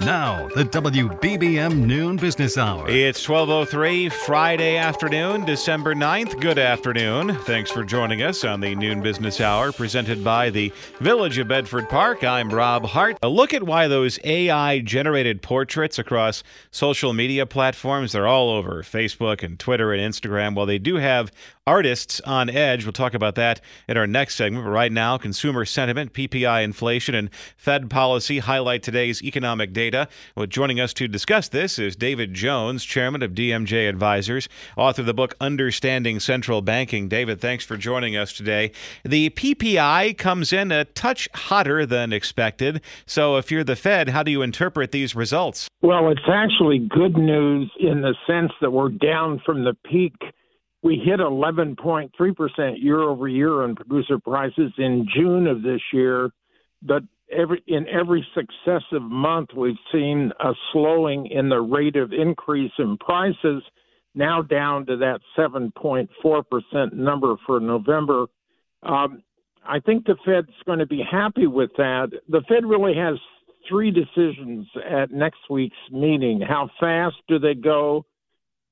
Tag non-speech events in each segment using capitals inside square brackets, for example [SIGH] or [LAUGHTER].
Now, the WBBM Noon Business Hour. It's 12:03 Friday afternoon, December 9th. Good afternoon. Thanks for joining us on the Noon Business Hour presented by the Village of Bedford Park. I'm Rob Hart. A look at why those AI generated portraits across social media platforms, they're all over Facebook and Twitter and Instagram. Well, they do have artists on edge. We'll talk about that in our next segment. But right now, consumer sentiment, PPI inflation, and Fed policy highlight today's economic data. Well, joining us to discuss this is David Jones, chairman of DMJ Advisors, author of the book Understanding Central Banking. David, thanks for joining us today. The PPI comes in a touch hotter than expected. So, if you're the Fed, how do you interpret these results? Well, it's actually good news in the sense that we're down from the peak we hit 11.3% year over year on producer prices in June of this year, but every in every successive month we've seen a slowing in the rate of increase in prices now down to that 7.4% number for November. Um, I think the Fed's going to be happy with that. The Fed really has three decisions at next week's meeting. How fast do they go?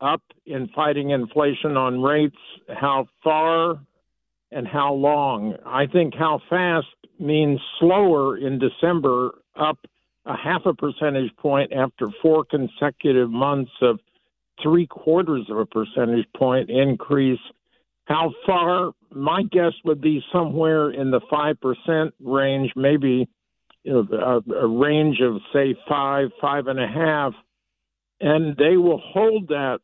Up in fighting inflation on rates, how far and how long. I think how fast means slower in December, up a half a percentage point after four consecutive months of three quarters of a percentage point increase. How far? My guess would be somewhere in the 5% range, maybe you know, a, a range of, say, five, five and a half. And they will hold that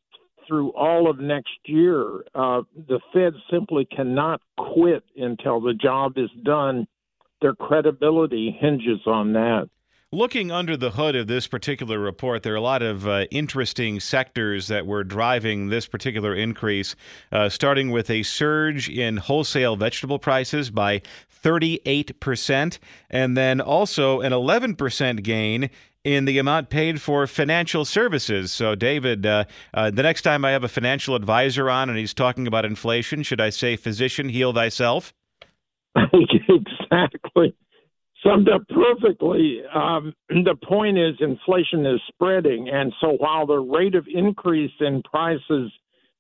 through all of next year. Uh, the Fed simply cannot quit until the job is done. Their credibility hinges on that. Looking under the hood of this particular report, there are a lot of uh, interesting sectors that were driving this particular increase, uh, starting with a surge in wholesale vegetable prices by 38%, and then also an 11% gain in the amount paid for financial services. So, David, uh, uh, the next time I have a financial advisor on and he's talking about inflation, should I say, physician, heal thyself? [LAUGHS] exactly. Summed up perfectly. Um, the point is, inflation is spreading. And so, while the rate of increase in prices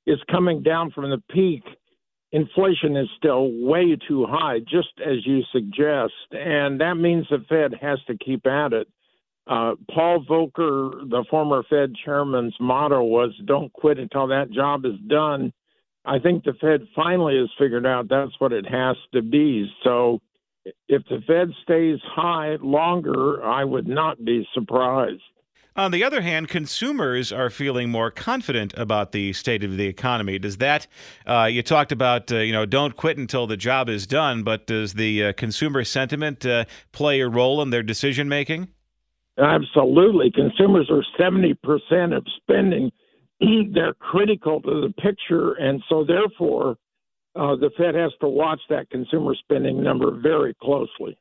is coming down from the peak, inflation is still way too high, just as you suggest. And that means the Fed has to keep at it. Uh, Paul Volcker, the former Fed chairman's motto was "Don't quit until that job is done." I think the Fed finally has figured out that's what it has to be. So, if the Fed stays high longer, I would not be surprised. On the other hand, consumers are feeling more confident about the state of the economy. Does that, uh, you talked about, uh, you know, don't quit until the job is done, but does the uh, consumer sentiment uh, play a role in their decision making? Absolutely. Consumers are 70% of spending. [CLEARS THROAT] They're critical to the picture. And so, therefore, uh, the Fed has to watch that consumer spending number very closely.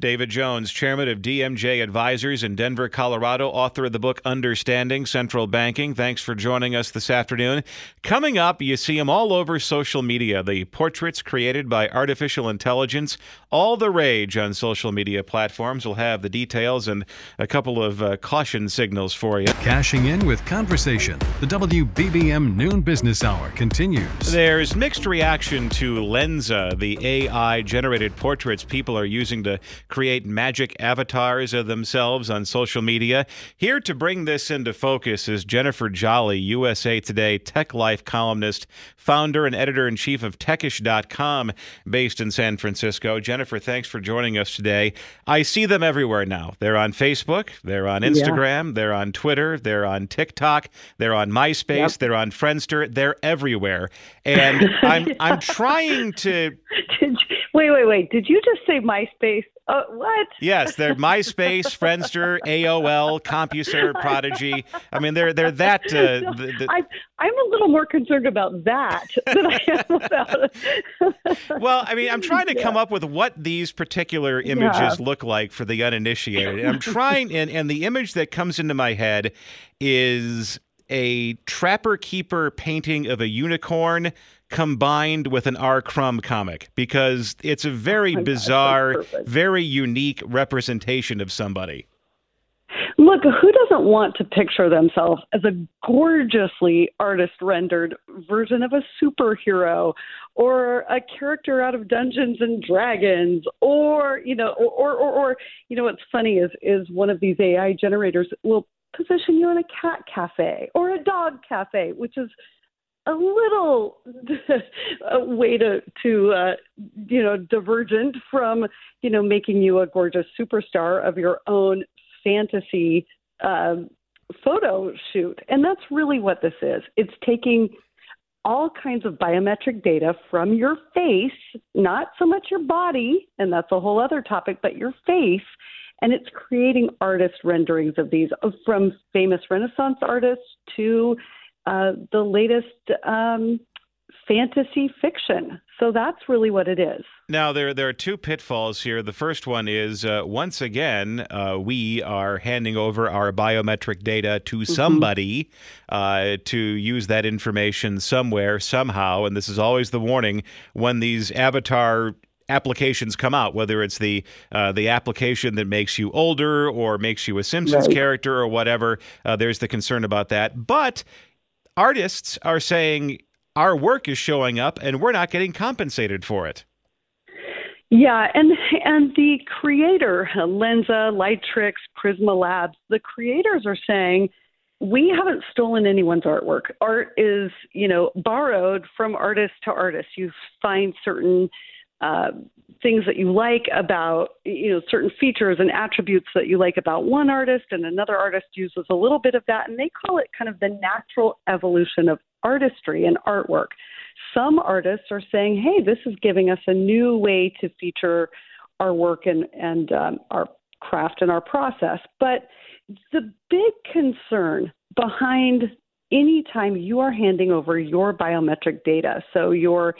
David Jones, chairman of DMJ Advisors in Denver, Colorado, author of the book Understanding Central Banking. Thanks for joining us this afternoon. Coming up, you see them all over social media. The portraits created by artificial intelligence, all the rage on social media platforms. We'll have the details and a couple of uh, caution signals for you. Cashing in with conversation. The WBBM Noon Business Hour continues. There's mixed reaction to Lensa, the AI generated portraits people are using to create magic avatars of themselves on social media. Here to bring this into focus is Jennifer Jolly, USA Today Tech Life columnist, founder and editor in chief of techish.com, based in San Francisco. Jennifer, thanks for joining us today. I see them everywhere now. They're on Facebook, they're on Instagram, yeah. they're on Twitter, they're on TikTok, they're on MySpace, yep. they're on Friendster, they're everywhere. And I'm I'm [LAUGHS] trying to Wait, wait, wait. Did you just say MySpace? Uh, what? Yes, they're MySpace, Friendster, AOL, CompuServe, [LAUGHS] Prodigy. I mean, they're they're that. Uh, the, the... I, I'm a little more concerned about that [LAUGHS] than I am about. well, I mean, I'm trying to come up with what these particular images yeah. look like for the uninitiated. And I'm trying, and and the image that comes into my head is a trapper keeper painting of a unicorn combined with an R. Crumb comic because it's a very oh bizarre, God, very unique representation of somebody. Look, who doesn't want to picture themselves as a gorgeously artist rendered version of a superhero or a character out of Dungeons and Dragons or, you know, or, or, or, you know, what's funny is, is one of these AI generators will position you in a cat cafe or a dog cafe, which is a little [LAUGHS] a way to to uh, you know divergent from you know making you a gorgeous superstar of your own fantasy uh, photo shoot, and that's really what this is. It's taking all kinds of biometric data from your face, not so much your body, and that's a whole other topic, but your face. And it's creating artist renderings of these from famous Renaissance artists to uh, the latest um, fantasy fiction. So that's really what it is. Now there there are two pitfalls here. The first one is uh, once again uh, we are handing over our biometric data to mm-hmm. somebody uh, to use that information somewhere somehow, and this is always the warning when these avatar applications come out, whether it's the uh, the application that makes you older or makes you a Simpsons right. character or whatever. Uh, there's the concern about that, but artists are saying our work is showing up and we're not getting compensated for it. Yeah, and and the creator, Lensa, Lightricks, Prisma Labs, the creators are saying we haven't stolen anyone's artwork. Art is, you know, borrowed from artist to artist. You find certain uh, things that you like about you know certain features and attributes that you like about one artist and another artist uses a little bit of that and they call it kind of the natural evolution of artistry and artwork. Some artists are saying hey this is giving us a new way to feature our work and and um, our craft and our process. But the big concern behind any time you are handing over your biometric data, so your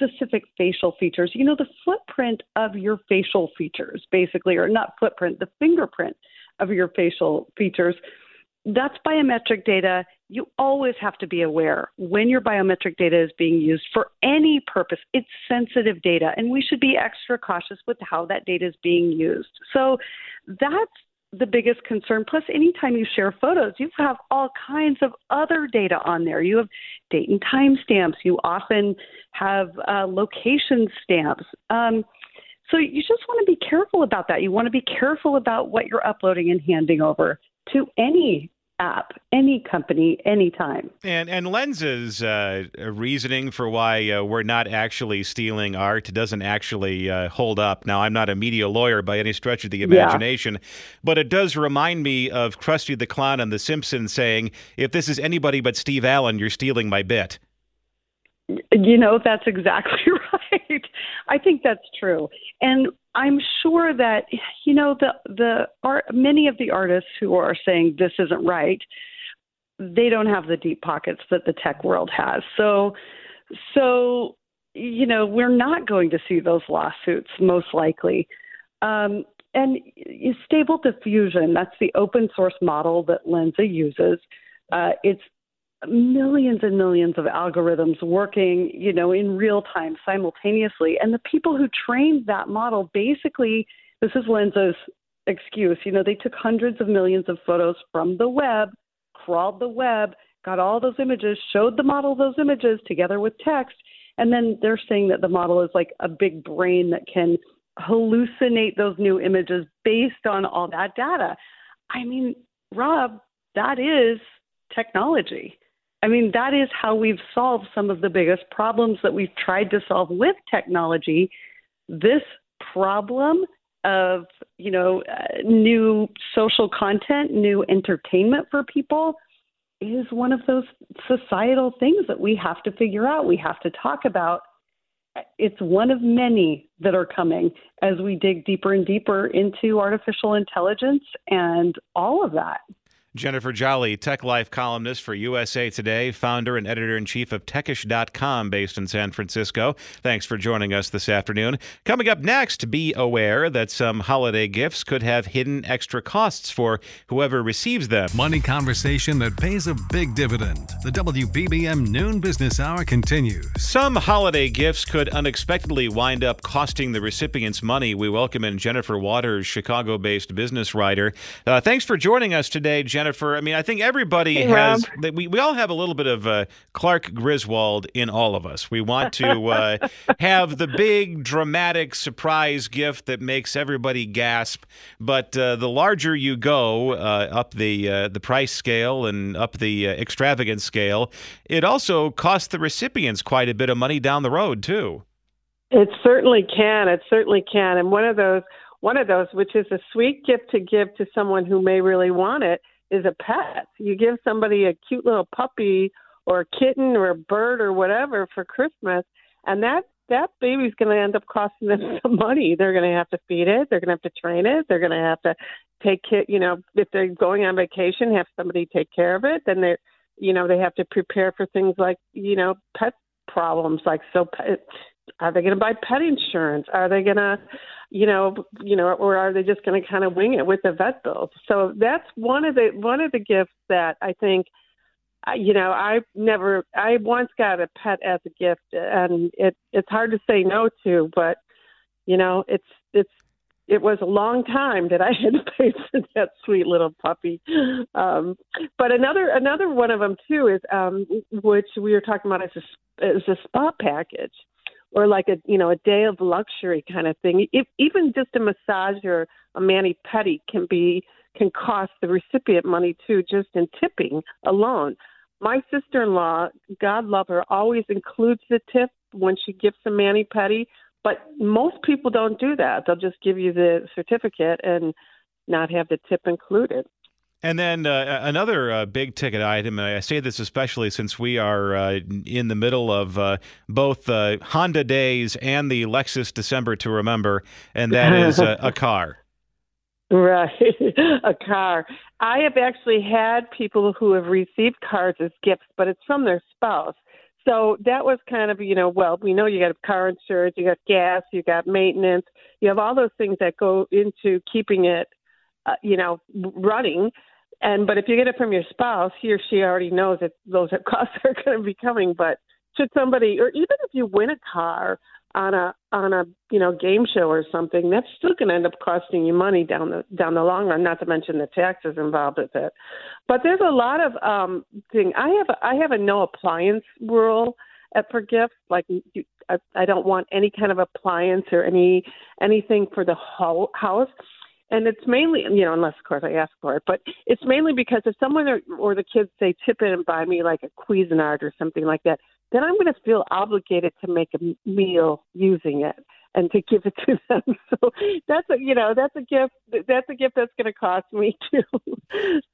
specific facial features, you know, the footprint of your facial features, basically, or not footprint, the fingerprint of your facial features, that's biometric data. You always have to be aware when your biometric data is being used for any purpose. It's sensitive data, and we should be extra cautious with how that data is being used. So that's the biggest concern. Plus, anytime you share photos, you have all kinds of other data on there. You have date and time stamps. You often have uh, location stamps. Um, so you just want to be careful about that. You want to be careful about what you're uploading and handing over to any app, any company, anytime. And and Lensa's uh, reasoning for why uh, we're not actually stealing art doesn't actually uh, hold up. Now, I'm not a media lawyer by any stretch of the imagination, yeah. but it does remind me of Krusty the Clown on The Simpsons saying, "If this is anybody but Steve Allen, you're stealing my bit." You know, that's exactly [LAUGHS] right. I think that's true. And I'm sure that you know the the art many of the artists who are saying this isn't right, they don't have the deep pockets that the tech world has. So so you know, we're not going to see those lawsuits most likely. Um, and stable diffusion, that's the open source model that Lensa uses. Uh, it's millions and millions of algorithms working, you know, in real time simultaneously. And the people who trained that model basically, this is Lensa's excuse, you know, they took hundreds of millions of photos from the web, crawled the web, got all those images, showed the model those images together with text, and then they're saying that the model is like a big brain that can hallucinate those new images based on all that data. I mean, Rob, that is technology. I mean, that is how we've solved some of the biggest problems that we've tried to solve with technology. This problem of, you know, uh, new social content, new entertainment for people is one of those societal things that we have to figure out. We have to talk about. It's one of many that are coming as we dig deeper and deeper into artificial intelligence and all of that. Jennifer Jolly, Tech Life columnist for USA Today, founder and editor in chief of techish.com based in San Francisco. Thanks for joining us this afternoon. Coming up next, be aware that some holiday gifts could have hidden extra costs for whoever receives them. Money conversation that pays a big dividend. The WBBM Noon Business Hour continues. Some holiday gifts could unexpectedly wind up costing the recipients money. We welcome in Jennifer Waters, Chicago based business writer. Uh, thanks for joining us today, Jennifer. Jennifer. I mean, I think everybody hey, has. We we all have a little bit of uh, Clark Griswold in all of us. We want to uh, [LAUGHS] have the big dramatic surprise gift that makes everybody gasp. But uh, the larger you go uh, up the uh, the price scale and up the uh, extravagant scale, it also costs the recipients quite a bit of money down the road too. It certainly can. It certainly can. And one of those one of those, which is a sweet gift to give to someone who may really want it, is a pet. You give somebody a cute little puppy or a kitten or a bird or whatever for Christmas, and that that baby's going to end up costing them [LAUGHS] some money. They're going to have to feed it. They're going to have to train it. They're going to have to take care. You know, if they're going on vacation, have somebody take care of it. Then they're, you know, they have to prepare for things like, you know, pet problems. Like, so, are they going to buy pet insurance? Are they going to, you know, you know, or are they just going to kind of wing it with the vet bills? So that's one of the one of the gifts that I think, you know, I never, I once got a pet as a gift, and it it's hard to say no to, but you know, it's it's it was a long time that I [LAUGHS] had pay for that sweet little puppy. Um, but another another one of them too is um, which we were talking about is a as a spa package or like a you know a day of luxury kind of thing. If, even just a massage or a mani pedi can be can cost the recipient money too, just in tipping alone. My sister-in-law, God love her, always includes the tip when she gives a mani pedi, but most people don't do that. They'll just give you the certificate and not have the tip included. And then uh, another uh, big ticket item, and I say this especially since we are uh, in the middle of uh, both uh, Honda Days and the Lexus December to Remember, and that is a [LAUGHS] car. Right, [LAUGHS] a car. I have actually had people who have received cars as gifts, but it's from their spouse. So that was kind of, you know, well, we know you got car insurance, you got gas, you got maintenance, you have all those things that go into keeping it uh, you know, running. And but if you get it from your spouse, he or she already knows that those [LAUGHS] costs are going to be coming. But should somebody, or even if you win a car on a on a you know game show or something, that's still going to end up costing you money down the down the long run. Not to mention the taxes involved with it. But there's a lot of um thing. I have a, I have a no appliance rule at for gifts. Like you, I, I don't want any kind of appliance or any anything for the whole house and it's mainly you know unless of course I ask for it, but it's mainly because if someone or, or the kids say tip in and buy me like a Cuisinart or something like that, then I'm going to feel obligated to make a meal using it and to give it to them. [LAUGHS] So that's a you know that's a gift that's a gift that's going to cost me [LAUGHS] too.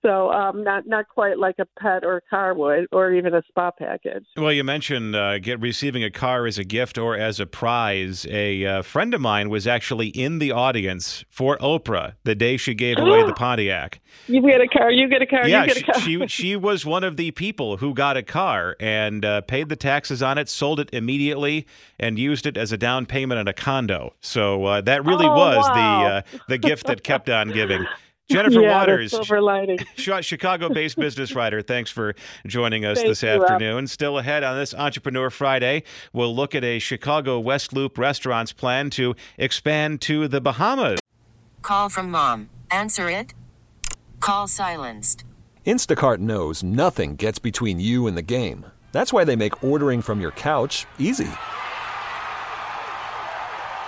so um, not not quite like a pet or a car would or even a spa package. Well, you mentioned uh, get receiving a car as a gift or as a prize. A uh, friend of mine was actually in the audience for Oprah the day she gave away the [GASPS] Pontiac. You get a car. You get a car. Yeah, you get a car. she, she [LAUGHS] she was one of the people who got a car and uh, paid the taxes on it, sold it immediately, and used it as a down payment on a condo. So uh, that really oh, was wow. the uh, the gift that kept on giving. [LAUGHS] Jennifer yeah, Waters, silver lining. [LAUGHS] Chicago-based business writer. Thanks for joining us Thank this you, afternoon. Rob. Still ahead on this Entrepreneur Friday, we'll look at a Chicago West Loop restaurant's plan to expand to the Bahamas. Call from mom. Answer it. Call silenced. Instacart knows nothing gets between you and the game. That's why they make ordering from your couch easy.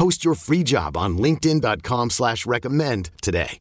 Post your free job on linkedin.com slash recommend today.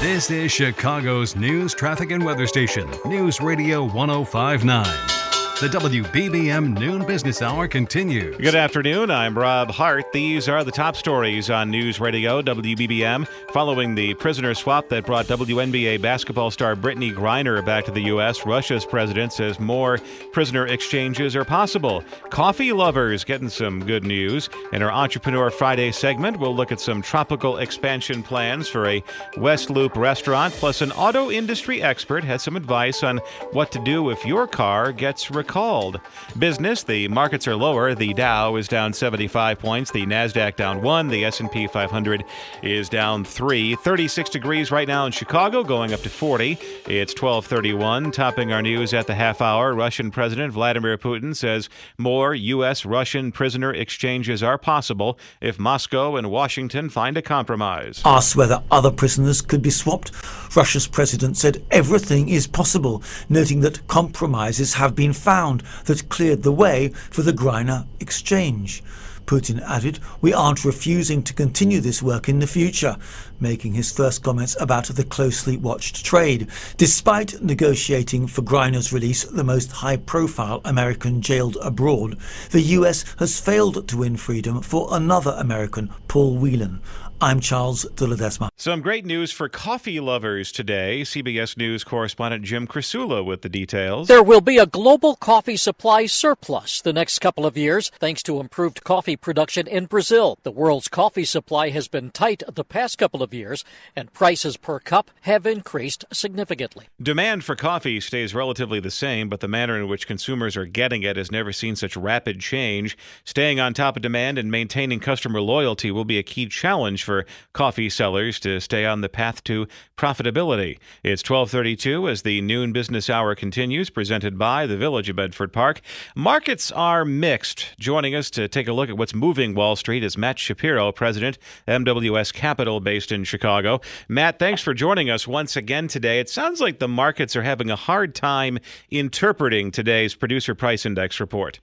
This is Chicago's news, traffic, and weather station, News Radio 1059. The WBBM Noon Business Hour continues. Good afternoon. I'm Rob Hart. These are the top stories on News Radio WBBM following the prisoner swap that brought WNBA basketball star Brittney Griner back to the U.S. Russia's president says more prisoner exchanges are possible. Coffee lovers getting some good news. In our Entrepreneur Friday segment, we'll look at some tropical expansion plans for a West Loop restaurant. Plus, an auto industry expert has some advice on what to do if your car gets recalled called. Business, the markets are lower. The Dow is down 75 points, the Nasdaq down 1, the S&P 500 is down 3. 36 degrees right now in Chicago, going up to 40. It's 12:31, topping our news at the half hour. Russian President Vladimir Putin says more US Russian prisoner exchanges are possible if Moscow and Washington find a compromise. Asked whether other prisoners could be swapped, Russia's president said everything is possible, noting that compromises have been found that cleared the way for the Griner exchange. Putin added, We aren't refusing to continue this work in the future, making his first comments about the closely watched trade. Despite negotiating for Griner's release, the most high profile American jailed abroad, the US has failed to win freedom for another American, Paul Whelan. I'm Charles de Ledesma. Some great news for coffee lovers today. CBS News correspondent Jim Krasula with the details. There will be a global coffee supply surplus the next couple of years thanks to improved coffee production in Brazil. The world's coffee supply has been tight the past couple of years, and prices per cup have increased significantly. Demand for coffee stays relatively the same, but the manner in which consumers are getting it has never seen such rapid change. Staying on top of demand and maintaining customer loyalty will be a key challenge for coffee sellers to stay on the path to profitability. It's 1232 as the noon business hour continues, presented by the Village of Bedford Park. Markets are mixed. Joining us to take a look at what's moving Wall Street is Matt Shapiro, President, MWS Capital, based in Chicago. Matt, thanks for joining us once again today. It sounds like the markets are having a hard time interpreting today's producer price index report.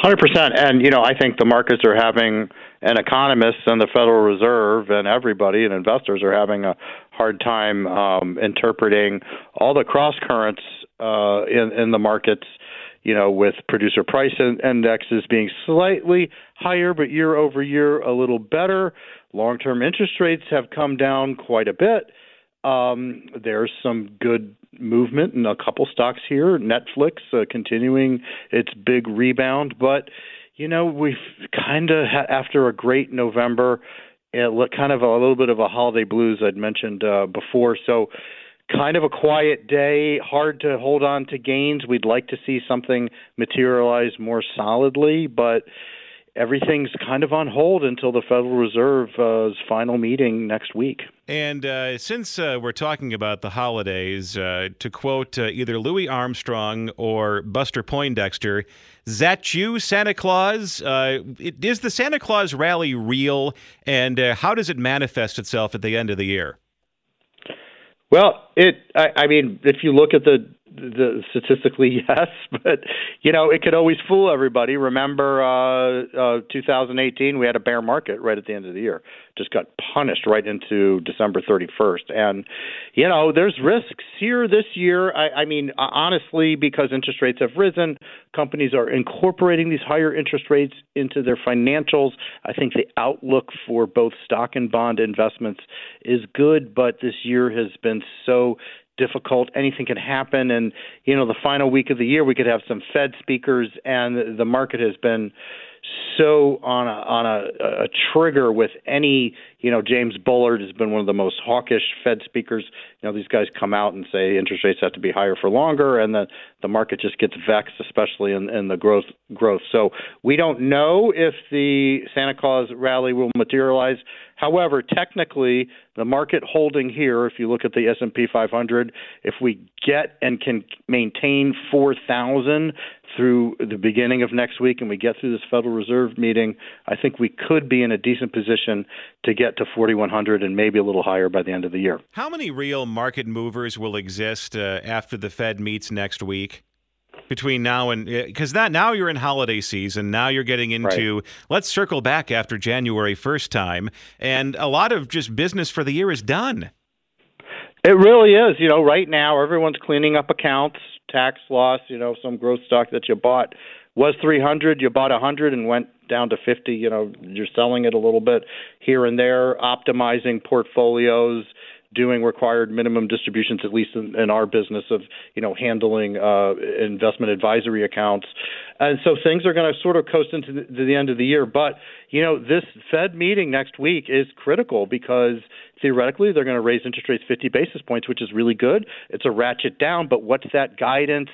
Hundred percent, and you know, I think the markets are having, and economists and the Federal Reserve and everybody and investors are having a hard time um, interpreting all the cross currents uh, in in the markets. You know, with producer price indexes being slightly higher, but year over year a little better. Long term interest rates have come down quite a bit. Um, there's some good movement in a couple stocks here. Netflix uh, continuing its big rebound, but you know we've kind of ha- after a great November, it kind of a, little bit of a holiday blues I'd mentioned uh, before. So kind of a quiet day, hard to hold on to gains. We'd like to see something materialize more solidly, but everything's kind of on hold until the Federal Reserve's uh, final meeting next week. And uh, since uh, we're talking about the holidays, uh, to quote uh, either Louis Armstrong or Buster Poindexter, that you, Santa Claus? Uh, is the Santa Claus rally real, and how does it manifest itself at the end of the year? Well, it. I, I mean, if you look at the the statistically [LAUGHS] yes, but you know it could always fool everybody. Remember, uh, uh, 2018, we had a bear market right at the end of the year. Just got punished right into December 31st, and you know there's risks here this year. I, I mean, honestly, because interest rates have risen, companies are incorporating these higher interest rates into their financials. I think the outlook for both stock and bond investments is good, but this year has been so difficult. Anything can happen, and you know, the final week of the year, we could have some Fed speakers, and the market has been so on a on a, a trigger with any you know James Bullard has been one of the most hawkish Fed speakers. You know these guys come out and say interest rates have to be higher for longer, and the the market just gets vexed, especially in, in the growth growth. So we don't know if the Santa Claus rally will materialize. However, technically, the market holding here, if you look at the S&P 500, if we get and can maintain 4,000 through the beginning of next week and we get through this Federal Reserve meeting, I think we could be in a decent position to get to 4,100 and maybe a little higher by the end of the year. How many real market movers will exist uh, after the Fed meets next week? between now and because that now you're in holiday season. Now you're getting into right. let's circle back after January first time, and a lot of just business for the year is done. It really is. You know, right now everyone's cleaning up accounts, tax loss. You know, some growth stock that you bought was 300, you bought 100 and went down to 50. You know, you're selling it a little bit here and there, optimizing portfolios doing required minimum distributions, at least in, in our business of you know handling uh, investment advisory accounts, and so things are going to sort of coast into the, to the end of the year. But you know this Fed meeting next week is critical because theoretically they're going to raise interest rates 50 basis points, which is really good. It's a ratchet down, but what's that guidance?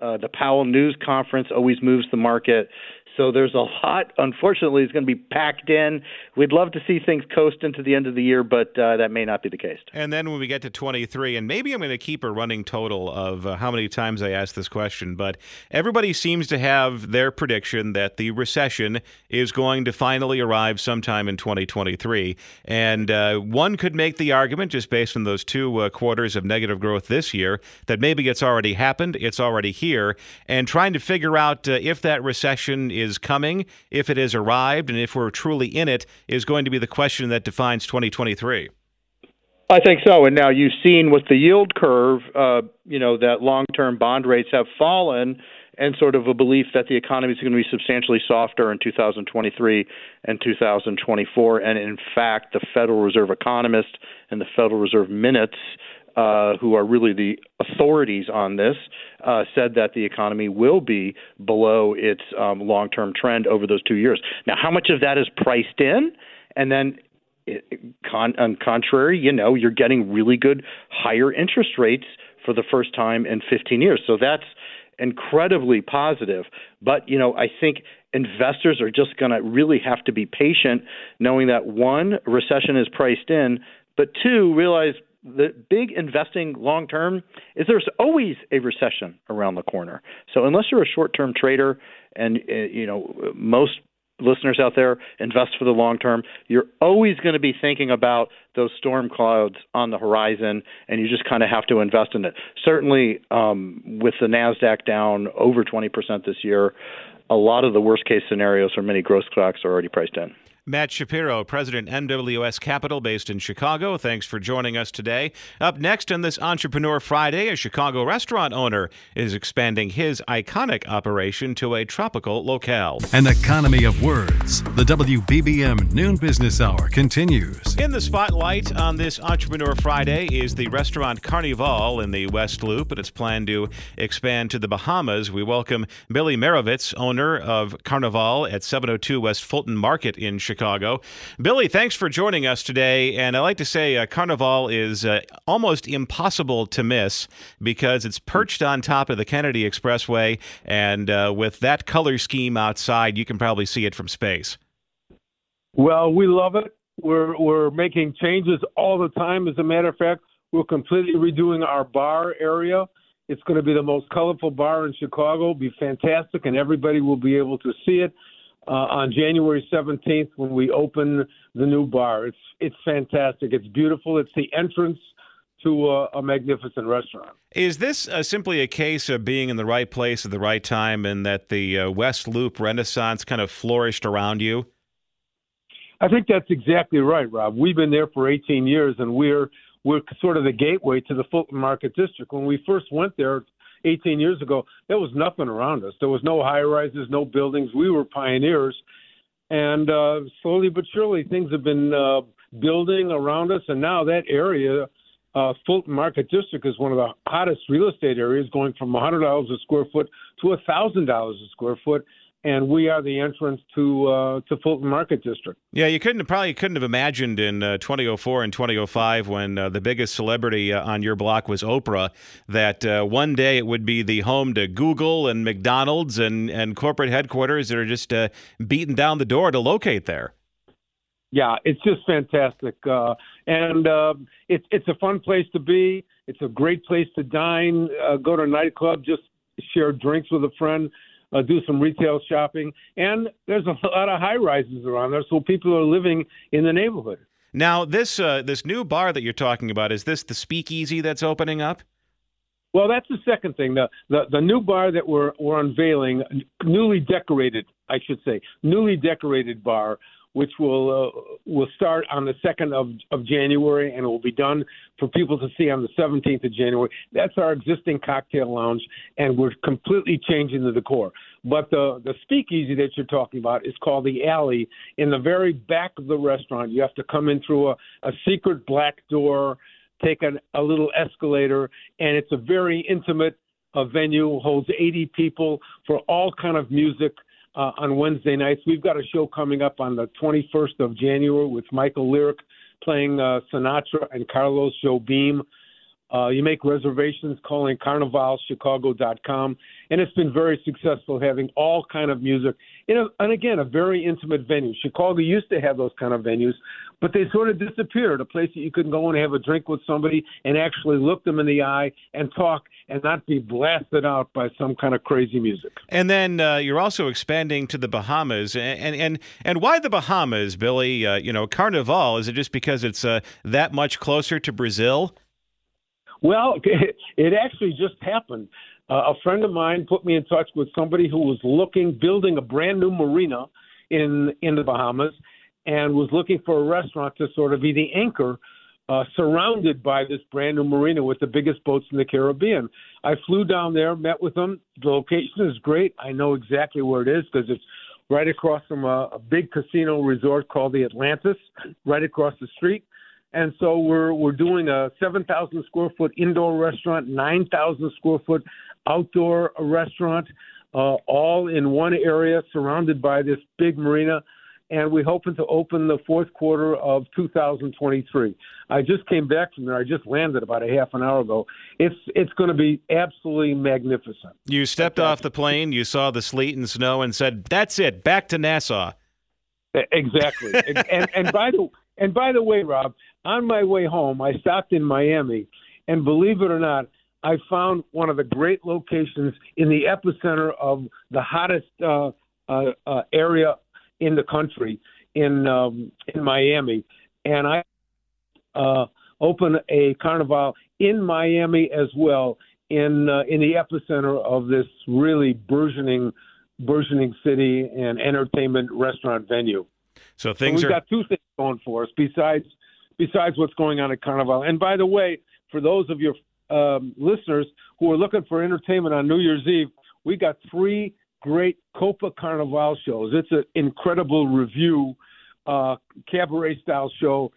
Uh, the Powell News Conference always moves the market. So there's a lot, unfortunately, is going to be packed in. We'd love to see things coast into the end of the year, but uh, that may not be the case. And then when we get to 23, and maybe I'm going to keep a running total of uh, how many times I ask this question, but everybody seems to have their prediction that the recession is going to finally arrive sometime in 2023. And uh, one could make the argument, just based on those two uh, quarters of negative growth this year, that maybe it's already happened, it's already here, and trying to figure out uh, if that recession is coming, if it has arrived, and if we're truly in it, is going to be the question that defines 2023. I think so. And now you've seen with the yield curve, uh, you know, that long term bond rates have fallen and sort of a belief that the economy is going to be substantially softer in 2023 and 2024. And in fact, the Federal Reserve economist and the Federal Reserve minutes uh, who are really the authorities on this, uh, said that the economy will be below its um, long term trend over those two years. Now, how much of that is priced in? And then, it, con- on contrary, you know, you're getting really good higher interest rates for the first time in 15 years. So that's incredibly positive. But, you know, I think investors are just going to really have to be patient, knowing that one, recession is priced in, but two, realize the big investing long term is there's always a recession around the corner. So unless you're a short term trader, and uh, you know most listeners out there invest for the long term, you're always going to be thinking about those storm clouds on the horizon, and you just kind of have to invest in it. Certainly, um, with the Nasdaq down over 20% this year, a lot of the worst case scenarios for many growth stocks are already priced in. Matt Shapiro, President MWS Capital, based in Chicago. Thanks for joining us today. Up next on this Entrepreneur Friday, a Chicago restaurant owner is expanding his iconic operation to a tropical locale. An economy of words. The WBBM Noon Business Hour continues. In the spotlight on this Entrepreneur Friday is the restaurant Carnival in the West Loop, and it's planned to expand to the Bahamas. We welcome Billy Marovitz, owner of Carnival at 702 West Fulton Market in Chicago. Chicago. Billy, thanks for joining us today. And I like to say uh, Carnival is uh, almost impossible to miss because it's perched on top of the Kennedy Expressway. And uh, with that color scheme outside, you can probably see it from space. Well, we love it. We're, we're making changes all the time. As a matter of fact, we're completely redoing our bar area. It's going to be the most colorful bar in Chicago. It'll be fantastic, and everybody will be able to see it uh, on January 17th when we open the new bar. It's it's fantastic. It's beautiful. It's the entrance to a, a magnificent restaurant. Is this uh, simply a case of being in the right place at the right time, and that the uh, West Loop Renaissance kind of flourished around you? I think that's exactly right, Rob. We've been there for 18 years, and we're we're sort of the gateway to the Fulton Market District. When we first went there 18 years ago, there was nothing around us. There was no high rises, no buildings. We were pioneers. And uh, slowly but surely, things have been uh, building around us. And now that area, uh, Fulton Market District, is one of the hottest real estate areas, going from $100 a square foot to $1,000 a square foot and we are the entrance to uh, to Fulton Market District. Yeah, you couldn't probably couldn't have imagined in uh, 2004 and 2005 when uh, the biggest celebrity uh, on your block was Oprah that uh, one day it would be the home to Google and McDonald's and and corporate headquarters that are just uh, beating down the door to locate there. Yeah, it's just fantastic, and it's it's a fun place to be. It's a great place to dine, go to a nightclub, just share drinks with a friend uh, do some retail shopping, and there's a lot of high rises around there, so people are living in the neighborhood. Now, this uh, this new bar that you're talking about is this the Speakeasy that's opening up? Well, that's the second thing. The, the the new bar that we're we're unveiling, newly decorated, I should say, newly decorated bar which will uh, will start on the second of, of January and it will be done for people to see on the 17th of January. That's our existing cocktail lounge, and we're completely changing the decor. But the the speakeasy that you're talking about is called the Alley. In the very back of the restaurant, you have to come in through a, a secret black door, take an, a little escalator, and it's a very intimate a venue. Holds 80 people for all kind of music uh, on Wednesday nights. We've got a show coming up on the 21st of January with Michael Lyric playing uh, Sinatra and Carlos Jobim. Uh, you make reservations calling carnivalchicago.com, and it's been very successful having all kind of music in a, and again a very intimate venue. Chicago used to have those kind of venues, but they sort of disappeared. A place that you could go and have a drink with somebody and actually look them in the eye and talk and not be blasted out by some kind of crazy music. And then uh, you're also expanding to the Bahamas, and and and why the Bahamas, Billy? Uh, you know, Carnival is it just because it's uh, that much closer to Brazil? Well, [LAUGHS] it actually just happened. Uh, a friend of mine put me in touch with somebody who was looking, building a brand new marina in in the Bahamas, and was looking for a restaurant to sort of be the anchor, uh, surrounded by this brand new marina with the biggest boats in the Caribbean. I flew down there, met with them. The location is great. I know exactly where it is because it's right across from a, a big casino resort called the Atlantis, right across the street. And so we're we're doing a 7,000 square foot indoor restaurant, 9,000 square foot outdoor restaurant, uh, all in one area, surrounded by this big marina. And we're hoping to open the fourth quarter of 2023. I just came back from there. I just landed about a half an hour ago. It's it's going to be absolutely magnificent. You stepped off the plane, you saw the sleet and snow, and said, "That's it, back to Nassau." Exactly. and and by the and by the way, Rob, on my way home, I stopped in Miami, and believe it or not, I found one of the great locations in the epicenter of the hottest uh, uh, uh, area in the country in um, in Miami, and I uh, opened a carnival in Miami as well in uh, in the epicenter of this really burgeoning burgeoning city and entertainment restaurant venue. So things we've are. got two things going for us besides besides what's going on at Carnival. And by the way, for those of your um, listeners who are looking for entertainment on New Year's Eve, we got three great Copa Carnival shows. It's an incredible review, uh, cabaret style show.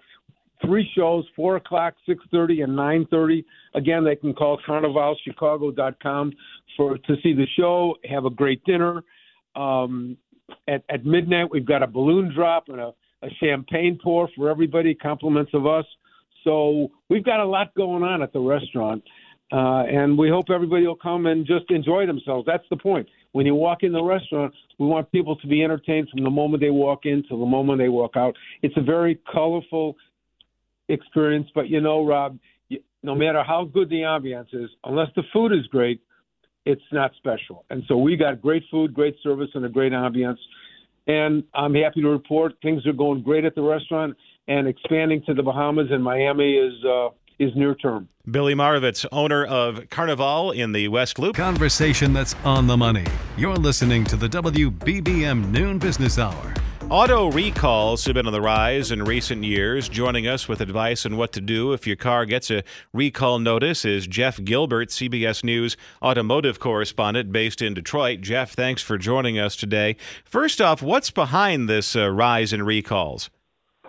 Three shows, four o'clock, six thirty, and nine thirty. Again, they can call carnivalchicago.com for to see the show, have a great dinner. Um, at, at midnight, we've got a balloon drop and a, a champagne pour for everybody, compliments of us. So we've got a lot going on at the restaurant, uh, and we hope everybody will come and just enjoy themselves. That's the point. When you walk in the restaurant, we want people to be entertained from the moment they walk in to the moment they walk out. It's a very colorful experience, but you know, Rob, no matter how good the ambiance is, unless the food is great, it's not special. And so we got great food, great service, and a great ambiance. And I'm happy to report things are going great at the restaurant, and expanding to the Bahamas and Miami is uh, is near term. Billy Marovitz, owner of Carnival in the West Loop. Conversation that's on the money. You're listening to the WBBM Noon Business Hour. Auto recalls have been on the rise in recent years. Joining us with advice on what to do if your car gets a recall notice is Jeff Gilbert, CBS News automotive correspondent based in Detroit. Jeff, thanks for joining us today. First off, what's behind this uh, rise in recalls?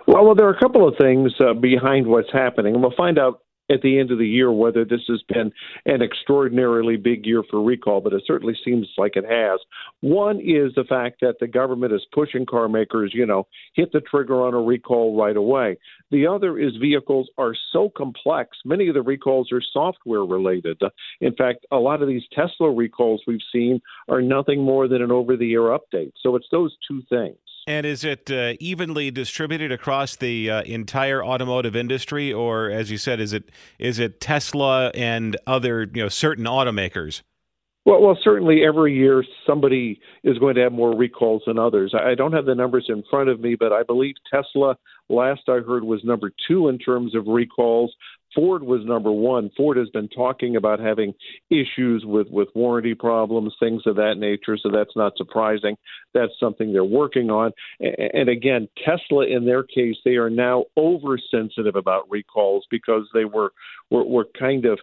Well, well, there are a couple of things uh, behind what's happening, and we'll find out at the end of the year whether this has been an extraordinarily big year for recall, but it certainly seems like it has. One is the fact that the government is pushing car makers, you know, hit the trigger on a recall right away. The other is vehicles are so complex. Many of the recalls are software related. In fact, a lot of these Tesla recalls we've seen are nothing more than an over the air update. So it's those two things. And is it uh, evenly distributed across the uh, entire automotive industry, or as you said, is it is it Tesla and other you know certain automakers? Well, well, certainly every year somebody is going to have more recalls than others. I don't have the numbers in front of me, but I believe Tesla, last I heard, was number two in terms of recalls. Ford was number one. Ford has been talking about having issues with, with warranty problems, things of that nature, so that's not surprising. That's something they're working on. And again, Tesla, in their case, they are now oversensitive about recalls because they were, were, were kind of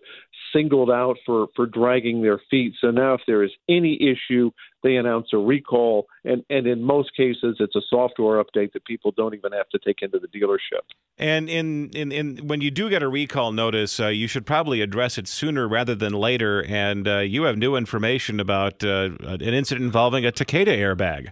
singled out for, for dragging their feet. So now, if there is any issue, they announce a recall, and, and in most cases, it's a software update that people don't even have to take into the dealership. And in, in, in when you do get a recall notice, uh, you should probably address it sooner rather than later. And uh, you have new information about uh, an incident involving a Takata airbag.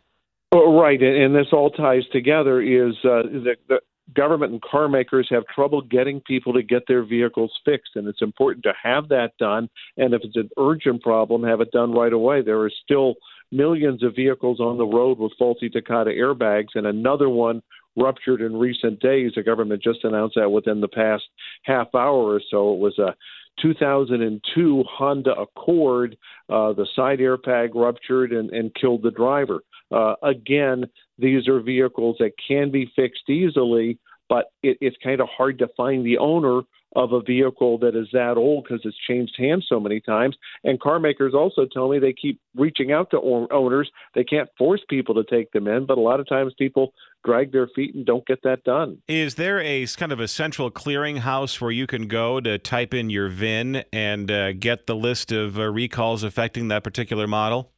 Oh, right, and this all ties together. Is uh, the, the government and car makers have trouble getting people to get their vehicles fixed, and it's important to have that done. And if it's an urgent problem, have it done right away. There are still millions of vehicles on the road with faulty Takata airbags, and another one ruptured in recent days. The government just announced that within the past half hour or so. It was a 2002 Honda Accord. Uh, the side airbag ruptured and, and killed the driver. Uh, again, these are vehicles that can be fixed easily, but it, it's kind of hard to find the owner of a vehicle that is that old because it's changed hands so many times. And car makers also tell me they keep reaching out to owners. They can't force people to take them in, but a lot of times people drag their feet and don't get that done. Is there a kind of a central clearinghouse where you can go to type in your VIN and uh, get the list of uh, recalls affecting that particular model?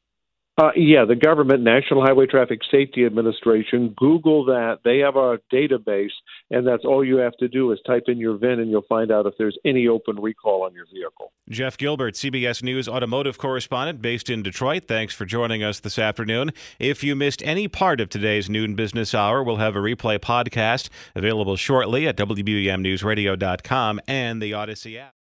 Uh, yeah, the government, National Highway Traffic Safety Administration, Google that. They have a database, and that's all you have to do is type in your VIN, and you'll find out if there's any open recall on your vehicle. Jeff Gilbert, CBS News automotive correspondent based in Detroit. Thanks for joining us this afternoon. If you missed any part of today's noon business hour, we'll have a replay podcast available shortly at WBBMNewsRadio.com and the Audacy app.